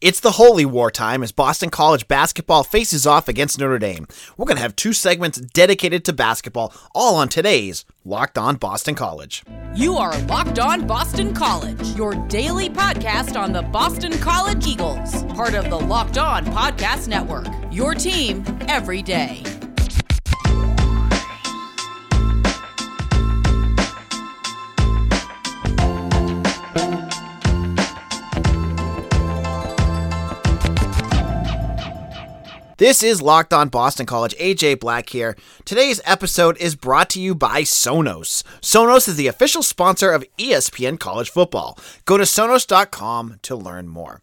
It's the holy war time as Boston College basketball faces off against Notre Dame. We're going to have two segments dedicated to basketball, all on today's Locked On Boston College. You are Locked On Boston College, your daily podcast on the Boston College Eagles, part of the Locked On Podcast Network. Your team every day. This is Locked On Boston College. AJ Black here. Today's episode is brought to you by Sonos. Sonos is the official sponsor of ESPN College Football. Go to sonos.com to learn more.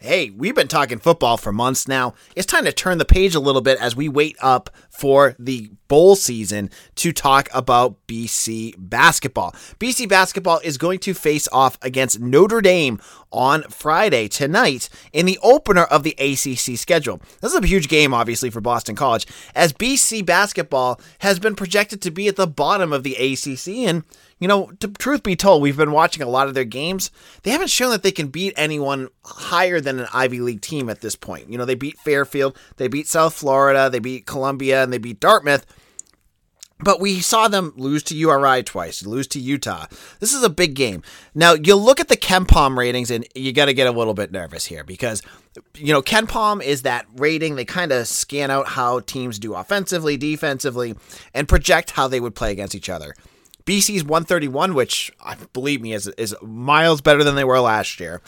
Hey, we've been talking football for months now. It's time to turn the page a little bit as we wait up for the bowl season to talk about BC basketball. BC basketball is going to face off against Notre Dame on Friday tonight in the opener of the ACC schedule. This is a huge game, obviously, for Boston College, as BC basketball has been projected to be at the bottom of the ACC and you know, to, truth be told, we've been watching a lot of their games. They haven't shown that they can beat anyone higher than an Ivy League team at this point. You know, they beat Fairfield, they beat South Florida, they beat Columbia, and they beat Dartmouth. But we saw them lose to URI twice, lose to Utah. This is a big game. Now, you look at the KenPom ratings, and you got to get a little bit nervous here because, you know, KenPom is that rating. They kind of scan out how teams do offensively, defensively, and project how they would play against each other. BC's 131, which uh, believe me is is miles better than they were last year.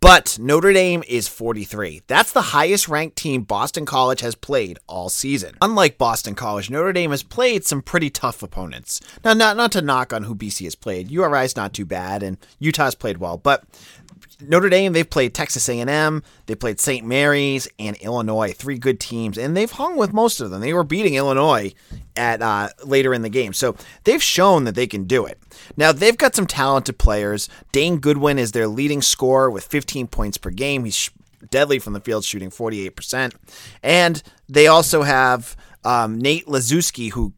But Notre Dame is 43. That's the highest ranked team Boston College has played all season. Unlike Boston College, Notre Dame has played some pretty tough opponents. Now, not not to knock on who BC has played. URI is not too bad, and Utah's played well, but Notre Dame, they've played Texas A&M, they played St. Mary's and Illinois, three good teams, and they've hung with most of them. They were beating Illinois at uh, later in the game, so they've shown that they can do it. Now they've got some talented players. Dane Goodwin is their leading scorer with 15 points per game. He's deadly from the field, shooting 48%, and they also have um, Nate Laszewski, who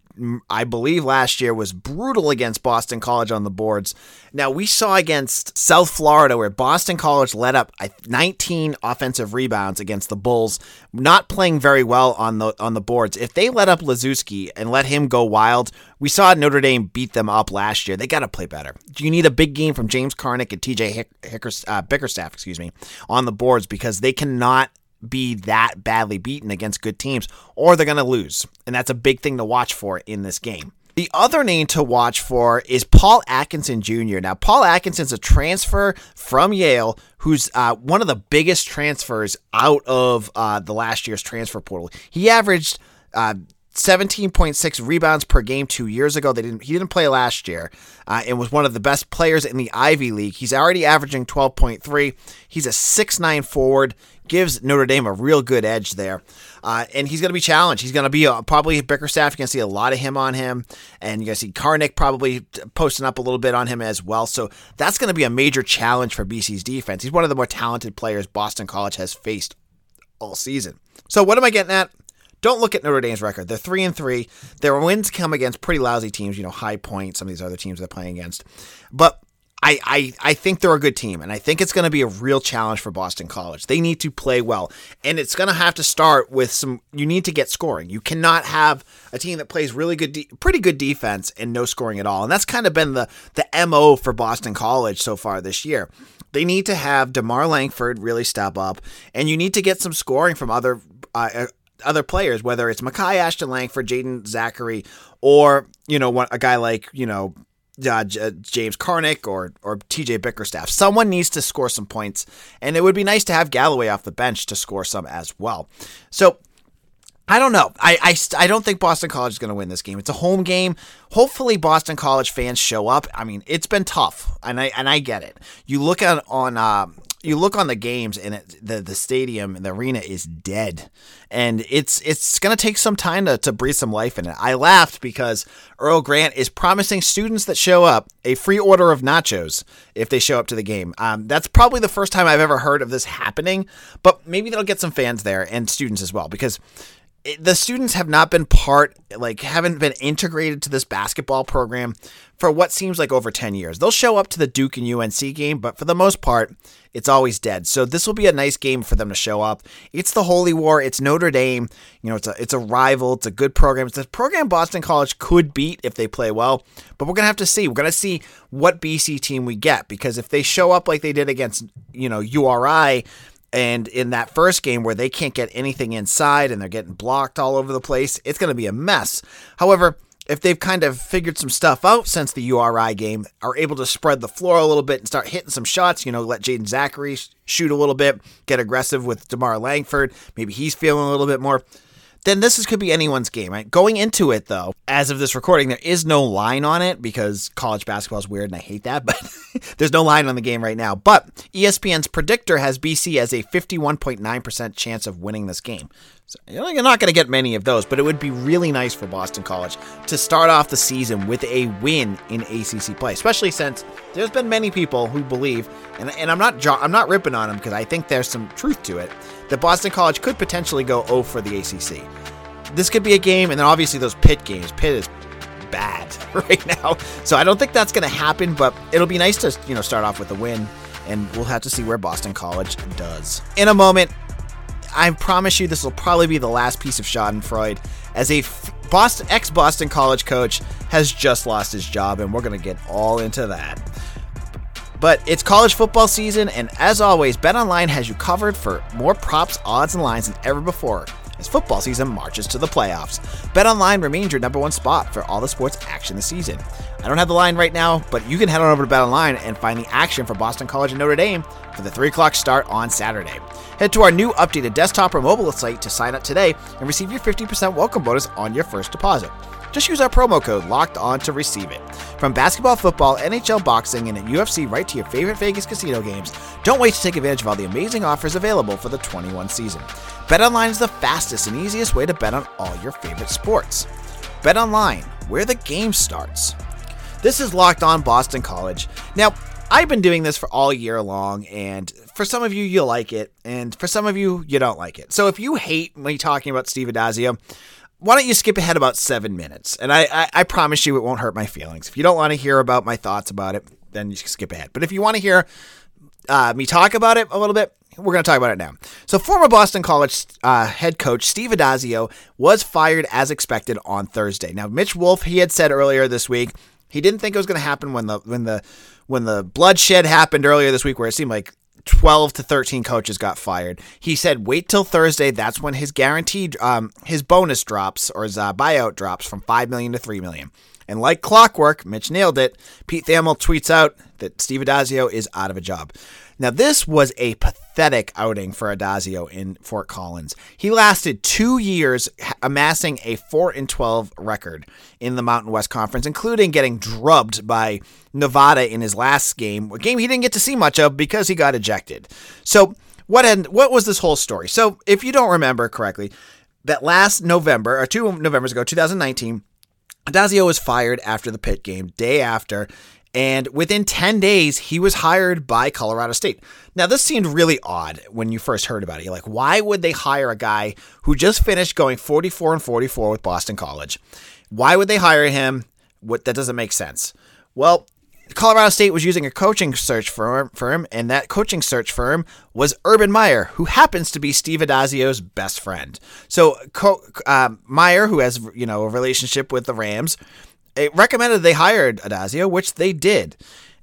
I believe last year was brutal against Boston College on the boards. Now we saw against South Florida where Boston College let up 19 offensive rebounds against the Bulls, not playing very well on the on the boards. If they let up Laszewski and let him go wild, we saw Notre Dame beat them up last year. They got to play better. Do you need a big game from James Karnik and TJ Hick- Hickers, uh, Bickerstaff, excuse me, on the boards because they cannot be that badly beaten against good teams, or they're going to lose. And that's a big thing to watch for in this game. The other name to watch for is Paul Atkinson Jr. Now, Paul Atkinson's a transfer from Yale, who's uh, one of the biggest transfers out of uh, the last year's transfer portal. He averaged uh, 17.6 rebounds per game two years ago. They didn't. He didn't play last year, uh, and was one of the best players in the Ivy League. He's already averaging 12.3. He's a 6'9 forward. Gives Notre Dame a real good edge there, uh, and he's going to be challenged. He's going to be probably Bickerstaff. You're going to see a lot of him on him, and you're going to see Karnik probably posting up a little bit on him as well. So that's going to be a major challenge for BC's defense. He's one of the more talented players Boston College has faced all season. So what am I getting at? Don't look at Notre Dame's record. They're three and three. Their wins come against pretty lousy teams, you know, High Point, some of these other teams they're playing against. But I, I, I think they're a good team, and I think it's going to be a real challenge for Boston College. They need to play well, and it's going to have to start with some. You need to get scoring. You cannot have a team that plays really good, de- pretty good defense, and no scoring at all. And that's kind of been the the mo for Boston College so far this year. They need to have Demar Langford really step up, and you need to get some scoring from other. Uh, other players, whether it's Makai Ashton Langford, Jaden Zackery, or you know a guy like you know uh, J- James Karnik or or TJ Bickerstaff. Someone needs to score some points, and it would be nice to have Galloway off the bench to score some as well. So. I don't know. I, I, I don't think Boston College is going to win this game. It's a home game. Hopefully, Boston College fans show up. I mean, it's been tough, and I and I get it. You look at on uh, you look on the games and it, the the stadium and the arena is dead, and it's it's gonna take some time to, to breathe some life in it. I laughed because Earl Grant is promising students that show up a free order of nachos if they show up to the game. Um, that's probably the first time I've ever heard of this happening, but maybe that'll get some fans there and students as well because the students have not been part, like, haven't been integrated to this basketball program for what seems like over 10 years. They'll show up to the Duke and UNC game, but for the most part, it's always dead. So this will be a nice game for them to show up. It's the Holy War. It's Notre Dame. You know, it's a it's a rival. It's a good program. It's a program Boston College could beat if they play well. But we're gonna have to see. We're gonna see what BC team we get because if they show up like they did against you know URI. And in that first game where they can't get anything inside and they're getting blocked all over the place, it's going to be a mess. However, if they've kind of figured some stuff out since the URI game, are able to spread the floor a little bit and start hitting some shots, you know, let Jaden Zackery shoot a little bit, get aggressive with DeMar Langford, maybe he's feeling a little bit more then this is, could be anyone's game, right? Going into it, though, as of this recording, there is no line on it because college basketball is weird and I hate that, but there's no line on the game right now. But ESPN's predictor has BC as a 51.9% chance of winning this game. So you're not going to get many of those, but it would be really nice for Boston College to start off the season with a win in ACC play, especially since there's been many people who believe, and, and I'm not I'm not ripping on them because I think there's some truth to it, that Boston College could potentially go 0 for the ACC. This could be a game, and then obviously those Pitt games. Pitt is bad right now, so I don't think that's going to happen. But it'll be nice to you know start off with a win, and we'll have to see where Boston College does. In a moment, I promise you this will probably be the last piece of Schadenfreude as a Boston ex Boston College coach has just lost his job, and we're going to get all into that. But it's college football season, and as always, BetOnline has you covered for more props, odds, and lines than ever before as football season marches to the playoffs. BetOnline remains your number one spot for all the sports action this season. I don't have the line right now, but you can head on over to BetOnline and find the action for Boston College and Notre Dame for the 3 o'clock start on Saturday. Head to our new updated desktop or mobile site to sign up today and receive your 50% welcome bonus on your first deposit. Just use our promo code locked on to receive it. From basketball, football, NHL, boxing, and UFC right to your favorite Vegas casino games, don't wait to take advantage of all the amazing offers available for the 21 season. BetOnline is the fastest and easiest way to bet on all your favorite sports. BetOnline, where the game starts. This is Locked On Boston College. Now, I've been doing this for all year long, and for some of you, you like it, and for some of you, you don't like it. So if you hate me talking about Steve Addazio, why don't you skip ahead about seven minutes? And I, I, I promise you it won't hurt my feelings. If you don't want to hear about my thoughts about it, then you skip ahead. But if you want to hear uh, me talk about it a little bit, we're going to talk about it now. So, former Boston College uh, head coach Steve Addazio was fired as expected on Thursday. Now, Mitch Wolf, he had said earlier this week he didn't think it was going to happen when the when the when the bloodshed happened earlier this week, where it seemed like 12 to 13 coaches got fired. He said, wait till Thursday. That's when his guaranteed, um, his bonus drops or his uh, buyout drops from 5 million to 3 million. And like clockwork, Mitch nailed it. Pete Thamel tweets out that Steve Addazio is out of a job. Now, this was a pathetic outing for Addazio in Fort Collins. He lasted two years amassing a 4 and 12 record in the Mountain West Conference, including getting drubbed by Nevada in his last game, a game he didn't get to see much of because he got ejected. So, what end, what was this whole story? So, if you don't remember correctly, that last November, or two Novembers ago, 2019, Addazio was fired after the Pitt game, day after, and within 10 days, he was hired by Colorado State. Now, this seemed really odd when you first heard about it. You're like, why would they hire a guy who just finished going 44 and 44 with Boston College? Why would they hire him? What that doesn't make sense. Well, Colorado State was using a coaching search firm, firm, and that coaching search firm was Urban Meyer, who happens to be Steve Addazio's best friend. So uh, Meyer, who has you know a relationship with the Rams, it recommended they hired Addazio, which they did.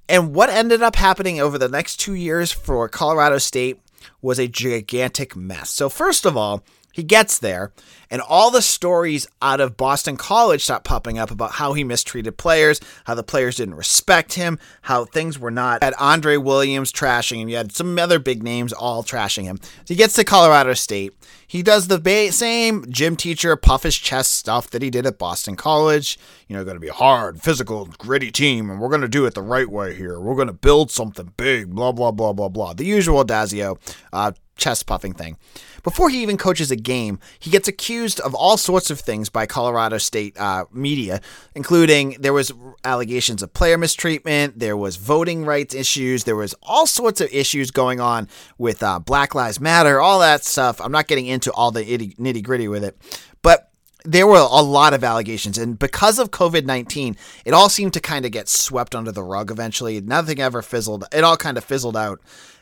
And what ended up happening over the next two years for Colorado State was a gigantic mess. So, first of all, he gets there, and all the stories out of Boston College start popping up about how he mistreated players, how the players didn't respect him, how things were not. Had Andre Williams trashing him, you had some other big names all trashing him. So he gets to Colorado State. He does the ba- same gym teacher puff his chest stuff that he did at Boston College. You know, going to be a hard, physical, gritty team, and we're going to do it the right way here. We're going to build something big, blah, blah, blah, blah, blah. The usual Dazio uh, chest puffing thing. Before he even coaches a game, he gets accused of all sorts of things by Colorado State uh, media, including there was allegations of player mistreatment, there was voting rights issues, there was all sorts of issues going on with uh, Black Lives Matter, all that stuff. I'm not getting into all the nitty gritty with it, but there were a lot of allegations, and because of COVID 19, it all seemed to kind of get swept under the rug eventually. Nothing ever fizzled, it all kind of fizzled out.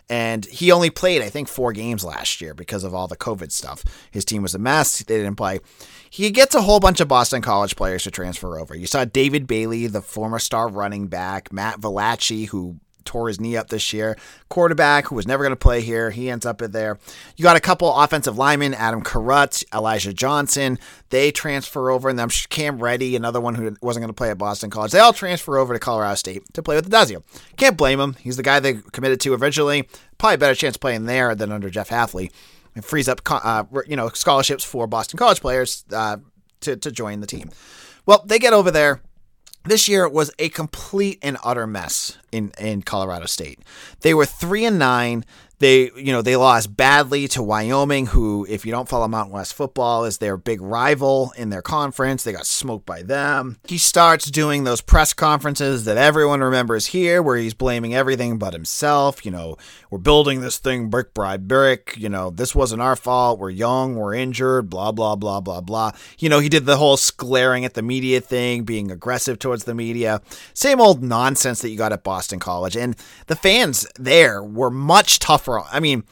And he only played, I think, four games last year because of all the COVID stuff. His team was a mess. They didn't play. He gets a whole bunch of Boston College players to transfer over. You saw David Bailey, the former star running back, Matt Valecce, who tore his knee up this year. Quarterback who was never going to play here. He ends up in there. You got a couple offensive linemen, Adam Carut, Elijah Johnson. They transfer over, and then Cam Reddy, another one who wasn't going to play at Boston College. They all transfer over to Colorado State to play with Addazio. Can't blame him. He's the guy they committed to originally. Probably a better chance playing there than under Jeff Hafley. It frees up, uh, you know, scholarships for Boston College players uh, to to join the team. Well, they get over there this year was a complete and utter mess in, in Colorado State. They were three and nine. They, you know, they lost badly to Wyoming, who, if you don't follow Mountain West football, is their big rival in their conference. They got smoked by them. He starts doing those press conferences that everyone remembers here, where he's blaming everything but himself. You know, we're building this thing brick by brick. You know, this wasn't our fault. We're young. We're injured. Blah blah blah blah blah. You know, he did the whole glaring at the media thing, being aggressive towards the media. Same old nonsense that you got at Boston College, and the fans there were much tougher tougher. I mean,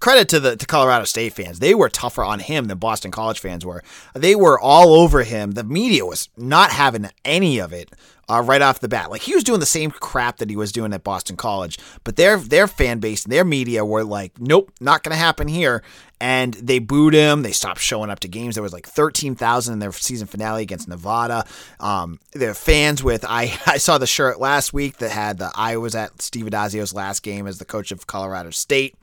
credit to the to Colorado State fans. They were tougher on him than Boston College fans were. They were all over him. The media was not having any of it uh, right off the bat. Like he was doing the same crap that he was doing at Boston College, but their their fan base and their media were like, "Nope, not going to happen here." And they booed him. They stopped showing up to games. There was like thirteen thousand in their season finale against Nevada. Um, their fans with I I saw the shirt last week that had the I was at Steve Addazio's last game as the coach of Colorado State.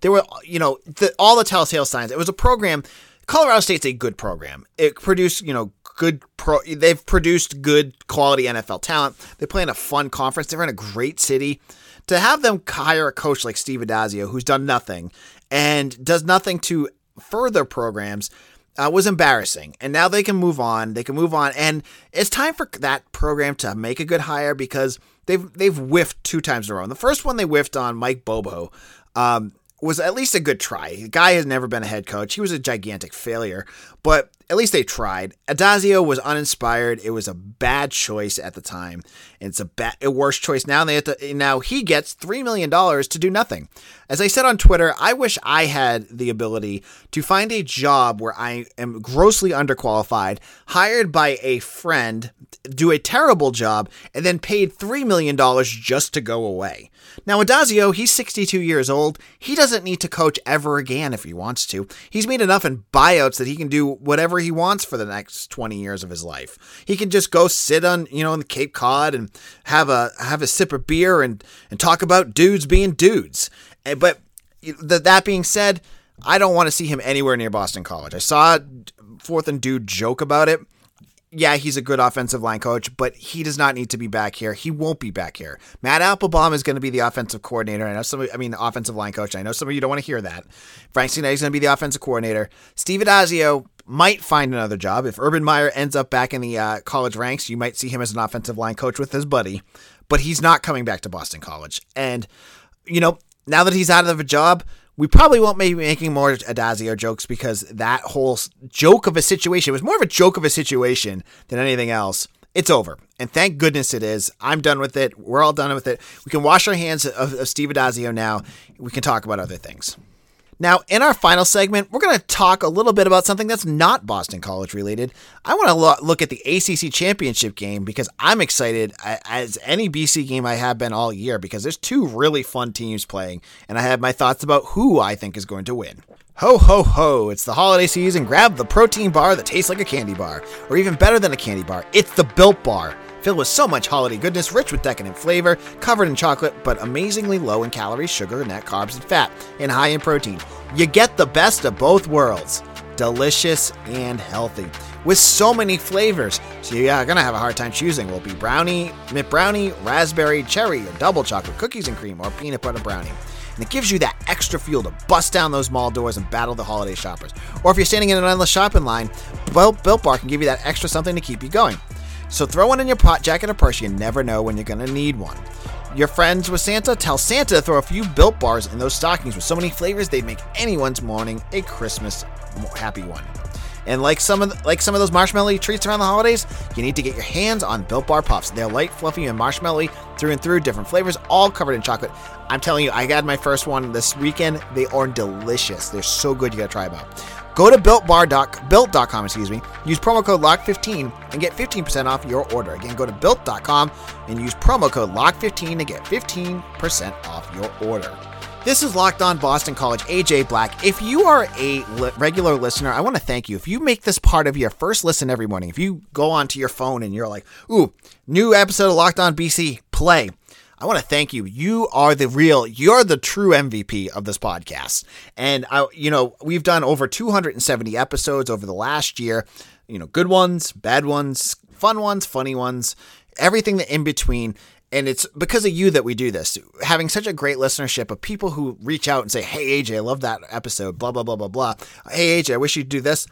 There were you know the, all the telltale signs. It was a program. Colorado State's a good program. It produced, you know, good pro. They've produced good quality NFL talent. They play in a fun conference. They're in a great city. To have them hire a coach like Steve Addazio, who's done nothing and does nothing to further programs, uh, was embarrassing. And now they can move on. They can move on, and it's time for that program to make a good hire because they've they've whiffed two times in a row. And the first one they whiffed on Mike Bobo. Um, was at least a good try. The guy has never been a head coach. He was a gigantic failure, but at least they tried. Addazio was uninspired. It was a bad choice at the time. It's a bad, a worse choice now. They have to, now he gets three million dollars to do nothing. As I said on Twitter, I wish I had the ability to find a job where I am grossly underqualified, hired by a friend, do a terrible job, and then paid three million dollars just to go away. Now, Addazio, he's 62 years old. He doesn't need to coach ever again if he wants to. He's made enough in buyouts that he can do whatever he wants for the next 20 years of his life. He can just go sit on, you know, in the Cape Cod and have a have a sip of beer and and talk about dudes being dudes. Eh, but that being said, I don't want to see him anywhere near Boston College. I saw Fourth and Dude joke about it yeah, he's a good offensive line coach, but he does not need to be back here. He won't be back here. Matt Applebaum is going to be the offensive coordinator. I know some, I mean, the offensive line coach. I know some of you don't want to hear that. Frank Cignetti is going to be the offensive coordinator. Steve Addazio might find another job. If Urban Meyer ends up back in the uh, college ranks, you might see him as an offensive line coach with his buddy, but he's not coming back to Boston College. And, you know, now that he's out of a job, we probably won't be making more Addazio jokes because that whole joke of a situation was more of a joke of a situation than anything else. It's over. And thank goodness it is. I'm done with it. We're all done with it. We can wash our hands of, of Steve Addazio now. We can talk about other things. Now, in our final segment, we're going to talk a little bit about something that's not Boston College related. I want to lo- look at the ACC championship game because I'm excited as any BC game I have been all year because there's two really fun teams playing, and I have my thoughts about who I think is going to win. Ho, ho, ho, it's the holiday season. Grab the protein bar that tastes like a candy bar, or even better than a candy bar, it's the Built Bar filled with so much holiday goodness, rich with decadent flavor, covered in chocolate, but amazingly low in calories, sugar, net carbs, and fat, and high in protein. You get the best of both worlds. Delicious and healthy. With so many flavors, so you're gonna have a hard time choosing. Will it be brownie, mint brownie, raspberry, cherry, or double chocolate cookies and cream, or peanut butter brownie? and it gives you that extra fuel to bust down those mall doors and battle the holiday shoppers. Or if you're standing in an endless shopping line, Built Bar can give you that extra something to keep you going. So throw one in your pot jacket or purse. You never know when you're to need one. Your friends with Santa? Tell Santa to throw a few built bars in those stockings with so many flavors they'd make anyone's morning a Christmas happy one. And like some of the, like some of those marshmallow treats around the holidays, you need to get your hands on Built Bar Puffs. They're light, fluffy, and marshmallowy through and through, different flavors, all covered in chocolate. I'm telling you, I got my first one this weekend. They are delicious. They're so good. You gotta try them out. Go to builtbar. built.com, excuse me. Use promo code LOCK15 and get 15% off your order. Again, go to built.com and use promo code LOCK15 to get 15% off your order. This is Locked On Boston College, AJ Black. If you are a li- regular listener, I want to thank you. If you make this part of your first listen every morning, if you go onto your phone and you're like, ooh, new episode of Locked On BC, play. I want to thank you. You are the real, you're the true MVP of this podcast. And I, you know, we've done over 270 episodes over the last year. You know, good ones, bad ones, fun ones, funny ones, everything in between. And it's because of you that we do this. Having such a great listenership of people who reach out and say, Hey, AJ, I love that episode, blah, blah, blah, blah, blah. Hey, AJ, I wish you'd do this.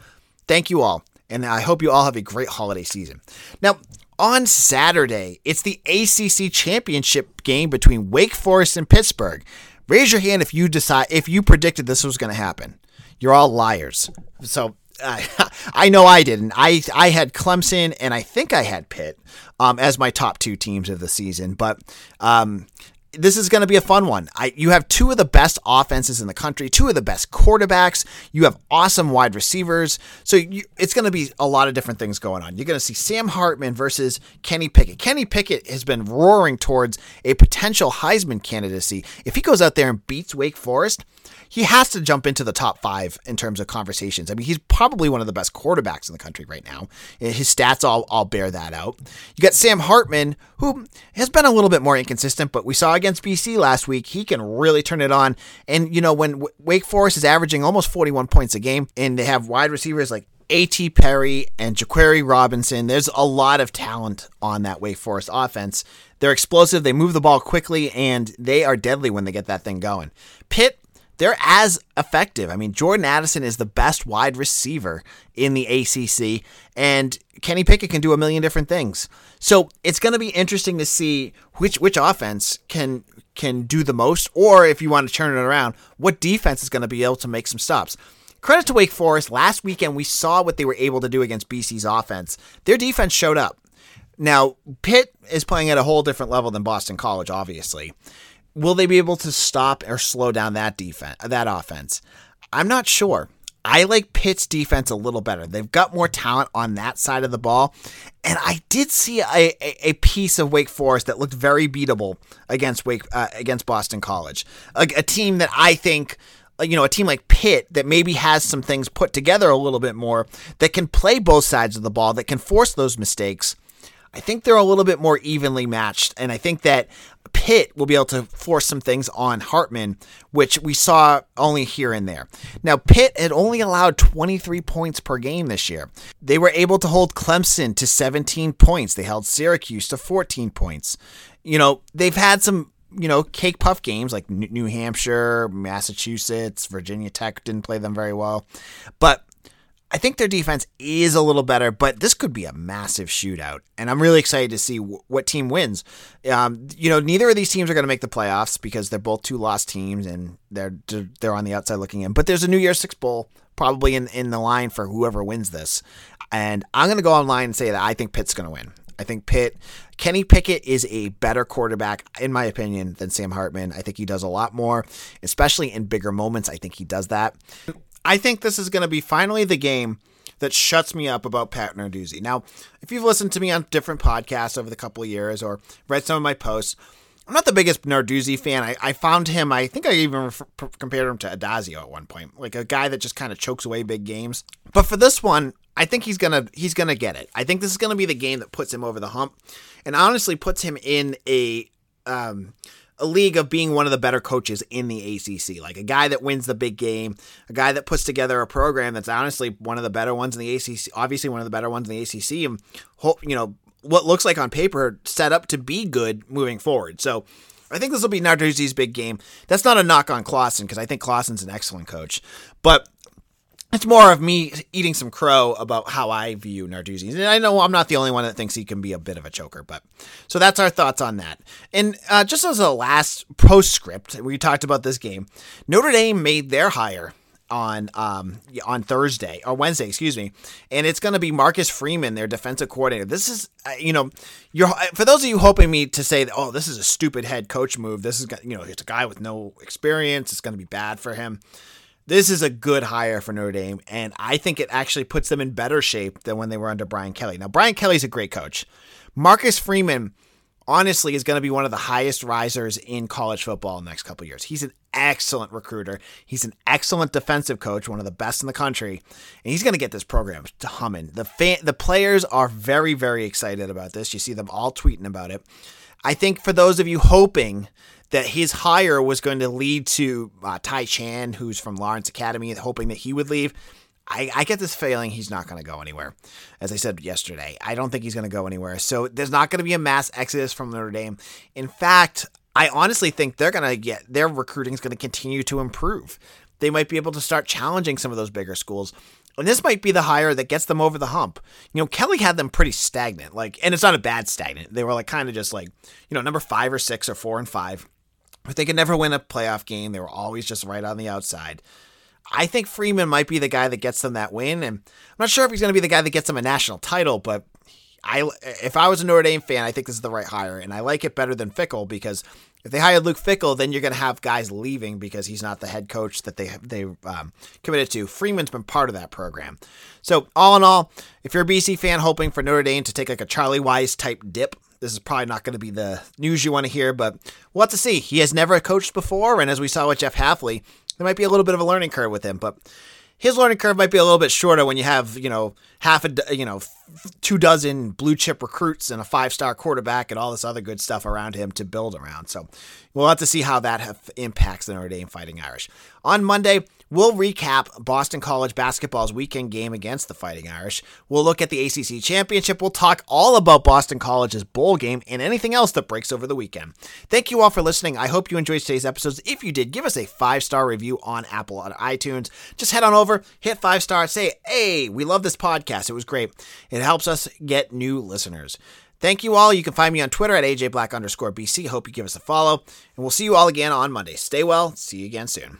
Thank you all. And I hope you all have a great holiday season. Now, on Saturday, it's the ACC championship game between Wake Forest and Pittsburgh. Raise your hand if you decide if you predicted this was going to happen. You're all liars. So uh, I know I didn't. I I had Clemson and I think I had Pitt um, as my top two teams of the season, but um, this is going to be a fun one. I, you have two of the best offenses in the country, two of the best quarterbacks. You have awesome wide receivers. So you, it's going to be a lot of different things going on. You're going to see Sam Hartman versus Kenny Pickett. Kenny Pickett has been roaring towards a potential Heisman candidacy. If he goes out there and beats Wake Forest, he has to jump into the top five in terms of conversations. I mean, he's probably one of the best quarterbacks in the country right now. Uh, his stats all, all bear that out. You got Sam Hartman, who has been a little bit more inconsistent, but we saw against BC last week, he can really turn it on. And, you know, when Wake Forest is averaging almost 41 points a game and they have wide receivers like A.T. Perry and Jaquarii Roberson. There's a lot of talent on that Wake Forest offense. They're explosive, they move the ball quickly, and they are deadly when they get that thing going. Pitt they're as effective. I mean, Jordan Addison is the best wide receiver in the ACC, and Kenny Pickett can do a million different things. So it's going to be interesting to see which which offense can can do the most, or if you want to turn it around, what defense is going to be able to make some stops. Credit to Wake Forest. Last weekend, we saw what they were able to do against BC's offense. Their defense showed up. Now, Pitt is playing at a whole different level than Boston College, obviously will they be able to stop or slow down that defense, that offense? I'm not sure. I like Pitt's defense a little better. They've got more talent on that side of the ball. And I did see a, a, a piece of Wake Forest that looked very beatable against Wake uh, against Boston College. A, a team that I think you know, a team like Pitt that maybe has some things put together a little bit more that can play both sides of the ball, that can force those mistakes. I think they're a little bit more evenly matched. And I think that Pitt will be able to force some things on Hartman, which we saw only here and there. Now, Pitt had only allowed 23 points per game this year. They were able to hold Clemson to 17 points, they held Syracuse to 14 points. You know, they've had some you know, cake puff games like New Hampshire, Massachusetts, Virginia Tech didn't play them very well. But I think their defense is a little better, but this could be a massive shootout, and I'm really excited to see w- what team wins. Um, you know, neither of these teams are going to make the playoffs because they're both two lost teams, and they're they're on the outside looking in. But there's a New Year's Six bowl probably in in the line for whoever wins this, and I'm going to go online and say that I think Pitt's going to win. I think Pitt, Kenny Pickett is a better quarterback, in my opinion, than Sam Hartman. I think he does a lot more, especially in bigger moments. I think he does that. I think this is going to be finally the game that shuts me up about Pat Narduzzi. Now, if you've listened to me on different podcasts over the couple of years or read some of my posts, I'm not the biggest Narduzzi fan. I, I found him, I think I even refer, compared him to Addazio at one point, like a guy that just kind of chokes away big games. But for this one, I think he's gonna he's gonna get it. I think this is gonna be the game that puts him over the hump, and honestly puts him in a um, a league of being one of the better coaches in the ACC, like a guy that wins the big game, a guy that puts together a program that's honestly one of the better ones in the ACC, obviously one of the better ones in the ACC, and hope you know what looks like on paper set up to be good moving forward. So. I think this will be Narduzzi's big game. That's not a knock on Clawson because I think Clawson's an excellent coach, but it's more of me eating some crow about how I view Narduzzi. And I know I'm not the only one that thinks he can be a bit of a choker, but so that's our thoughts on that. And uh, just as a last postscript, we talked about this game. Notre Dame made their hire on um on Thursday or Wednesday, excuse me, and it's going to be Marcus Freeman, their defensive coordinator. This is uh, you know, you're for those of you hoping me to say, that, oh, this is a stupid head coach move. This is you know, it's a guy with no experience. It's going to be bad for him. This is a good hire for Notre Dame, and I think it actually puts them in better shape than when they were under Brian Kelly. Now, Brian Kelly's a great coach. Marcus Freeman honestly is going to be one of the highest risers in college football in the next couple years. He's an excellent recruiter. He's an excellent defensive coach, one of the best in the country, and he's going to get this program to humming. The fan, the players are very very excited about this. You see them all tweeting about it. I think for those of you hoping that his hire was going to lead to uh, Ty Chan, who's from Lawrence Academy, hoping that he would leave. I, I get this feeling he's not going to go anywhere. As I said yesterday, I don't think he's going to go anywhere. So there's not going to be a mass exodus from Notre Dame. In fact, I honestly think they're going to get their recruiting is going to continue to improve. They might be able to start challenging some of those bigger schools. And this might be the hire that gets them over the hump. You know, Kelly had them pretty stagnant. Like, and it's not a bad stagnant. They were like kind of just like, you know, number five or six or four and five. But they could never win a playoff game. They were always just right on the outside. I think Freeman might be the guy that gets them that win, and I'm not sure if he's going to be the guy that gets them a national title, but I if I was a Notre Dame fan, I think this is the right hire, and I like it better than Fickell because if they hired Luke Fickell, then you're going to have guys leaving because he's not the head coach that they they um, committed to. Freeman's been part of that program, so all in all, if you're a BC fan hoping for Notre Dame to take like a Charlie Weis type dip, this is probably not going to be the news you want to hear, but we'll have to see. He has never coached before, and as we saw with Jeff Hafley, there might be a little bit of a learning curve with him, but his learning curve might be a little bit shorter when you have, you know, half a, you know, two dozen blue chip recruits and a five star quarterback and all this other good stuff around him to build around. So we'll have to see how that impacts the Notre Dame Fighting Irish. On Monday, We'll recap Boston College basketball's weekend game against the Fighting Irish. We'll look at the ACC Championship. We'll talk all about Boston College's bowl game and anything else that breaks over the weekend. Thank you all for listening. I hope you enjoyed today's episodes. If you did, give us a five star review on Apple on iTunes. Just head on over, hit five stars, say, hey, we love this podcast. It was great. It helps us get new listeners. Thank you all. You can find me on Twitter at AJBlack underscore BC. Hope you give us a follow. And we'll see you all again on Monday. Stay well. See you again soon.